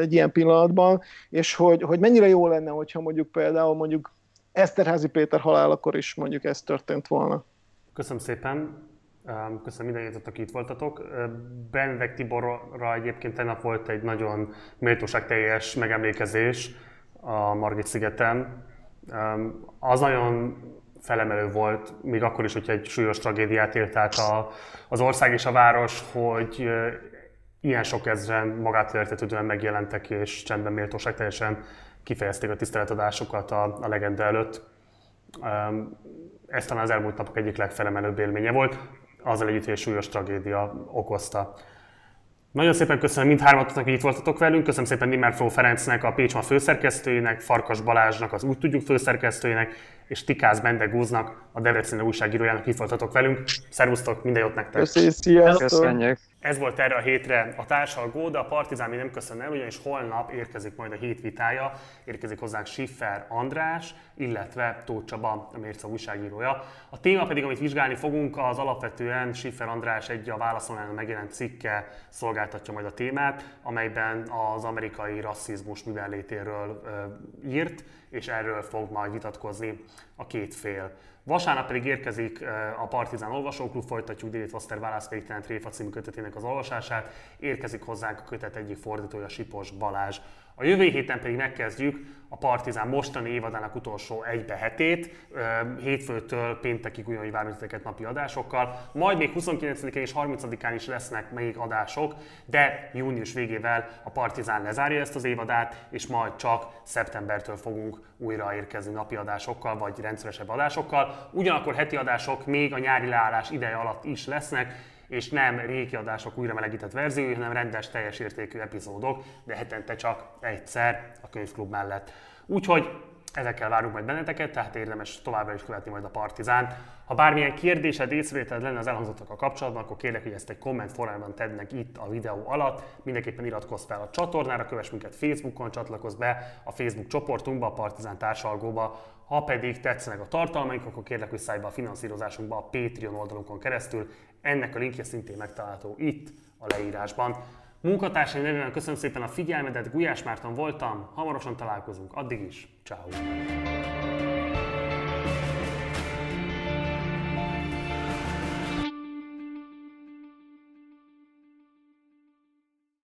egy ilyen pillanatban, és hogy, hogy mennyire jó lenne, hogyha mondjuk például mondjuk Eszterházi Péter halálakor is mondjuk ez történt volna. Köszönöm szépen. Köszönöm mindenkit, akik itt voltatok. Benvek Tiborra egyébként tegnap volt egy nagyon méltóságteljes megemlékezés a Margit szigeten. Az nagyon felemelő volt, még akkor is, hogyha egy súlyos tragédiát élt át a, az ország és a város, hogy ilyen sok ezren magától értetődően megjelentek és csendben méltóság teljesen kifejezték a tiszteletadásukat a, a legenda előtt. Ez talán az elmúlt napok egyik legfelemelőbb élménye volt azzal együtt, hogy súlyos tragédia okozta. Nagyon szépen köszönöm mindhármatoknak, hogy itt voltatok velünk. Köszönöm szépen Nimmer Fló Ferencnek, a Pécsma főszerkesztőjének, Farkas Balázsnak, az Úgy Tudjuk főszerkesztőjének, és Tikász Bendegúznak, a Debreceni újságírójának itt voltatok velünk. Szervusztok, minden jót nektek! Köszönjük! Köszönjük! Ez volt erre a hétre a társalgó, de a Partizán még nem köszön el, ugyanis holnap érkezik majd a hét vitája, érkezik hozzánk Schiffer András, illetve Tóth Csaba, a Mérce újságírója. A téma pedig, amit vizsgálni fogunk, az alapvetően Schiffer András egy a válaszolán megjelent cikke szolgáltatja majd a témát, amelyben az amerikai rasszizmus művelétéről írt, és erről fog majd vitatkozni a két fél. Vasárnap pedig érkezik a Partizán Olvasóklub, folytatjuk David Foster Válasz végtelen Tréfa című kötetének az olvasását. Érkezik hozzánk a kötet egyik fordítója, Sipos Balázs. A jövő héten pedig megkezdjük a Partizán mostani évadának utolsó egybe hetét, hétfőtől péntekig ugyanúgy várunk napi adásokkal, majd még 29-én és 30-án is lesznek még adások, de június végével a Partizán lezárja ezt az évadát, és majd csak szeptembertől fogunk újra érkezni napi adásokkal, vagy rendszeresebb adásokkal. Ugyanakkor heti adások még a nyári leállás ideje alatt is lesznek, és nem régi adások újra melegített verziói, hanem rendes, teljes értékű epizódok, de hetente csak egyszer a könyvklub mellett. Úgyhogy Ezekkel várunk majd benneteket, tehát érdemes továbbra is követni majd a Partizánt. Ha bármilyen kérdésed, észrevételed lenne az a kapcsolatban, akkor kérlek, hogy ezt egy komment formában tedd meg itt a videó alatt. Mindenképpen iratkozz fel a csatornára, kövess minket Facebookon, csatlakozz be a Facebook csoportunkba, a Partizán társalgóba. Ha pedig tetszenek a tartalmaink, akkor kérlek, hogy szállj be a finanszírozásunkba a Patreon oldalunkon keresztül. Ennek a linkje szintén megtalálható itt a leírásban. Munkatársai nevében köszönöm szépen a figyelmedet, Gulyás Márton voltam, hamarosan találkozunk, addig is, ciao.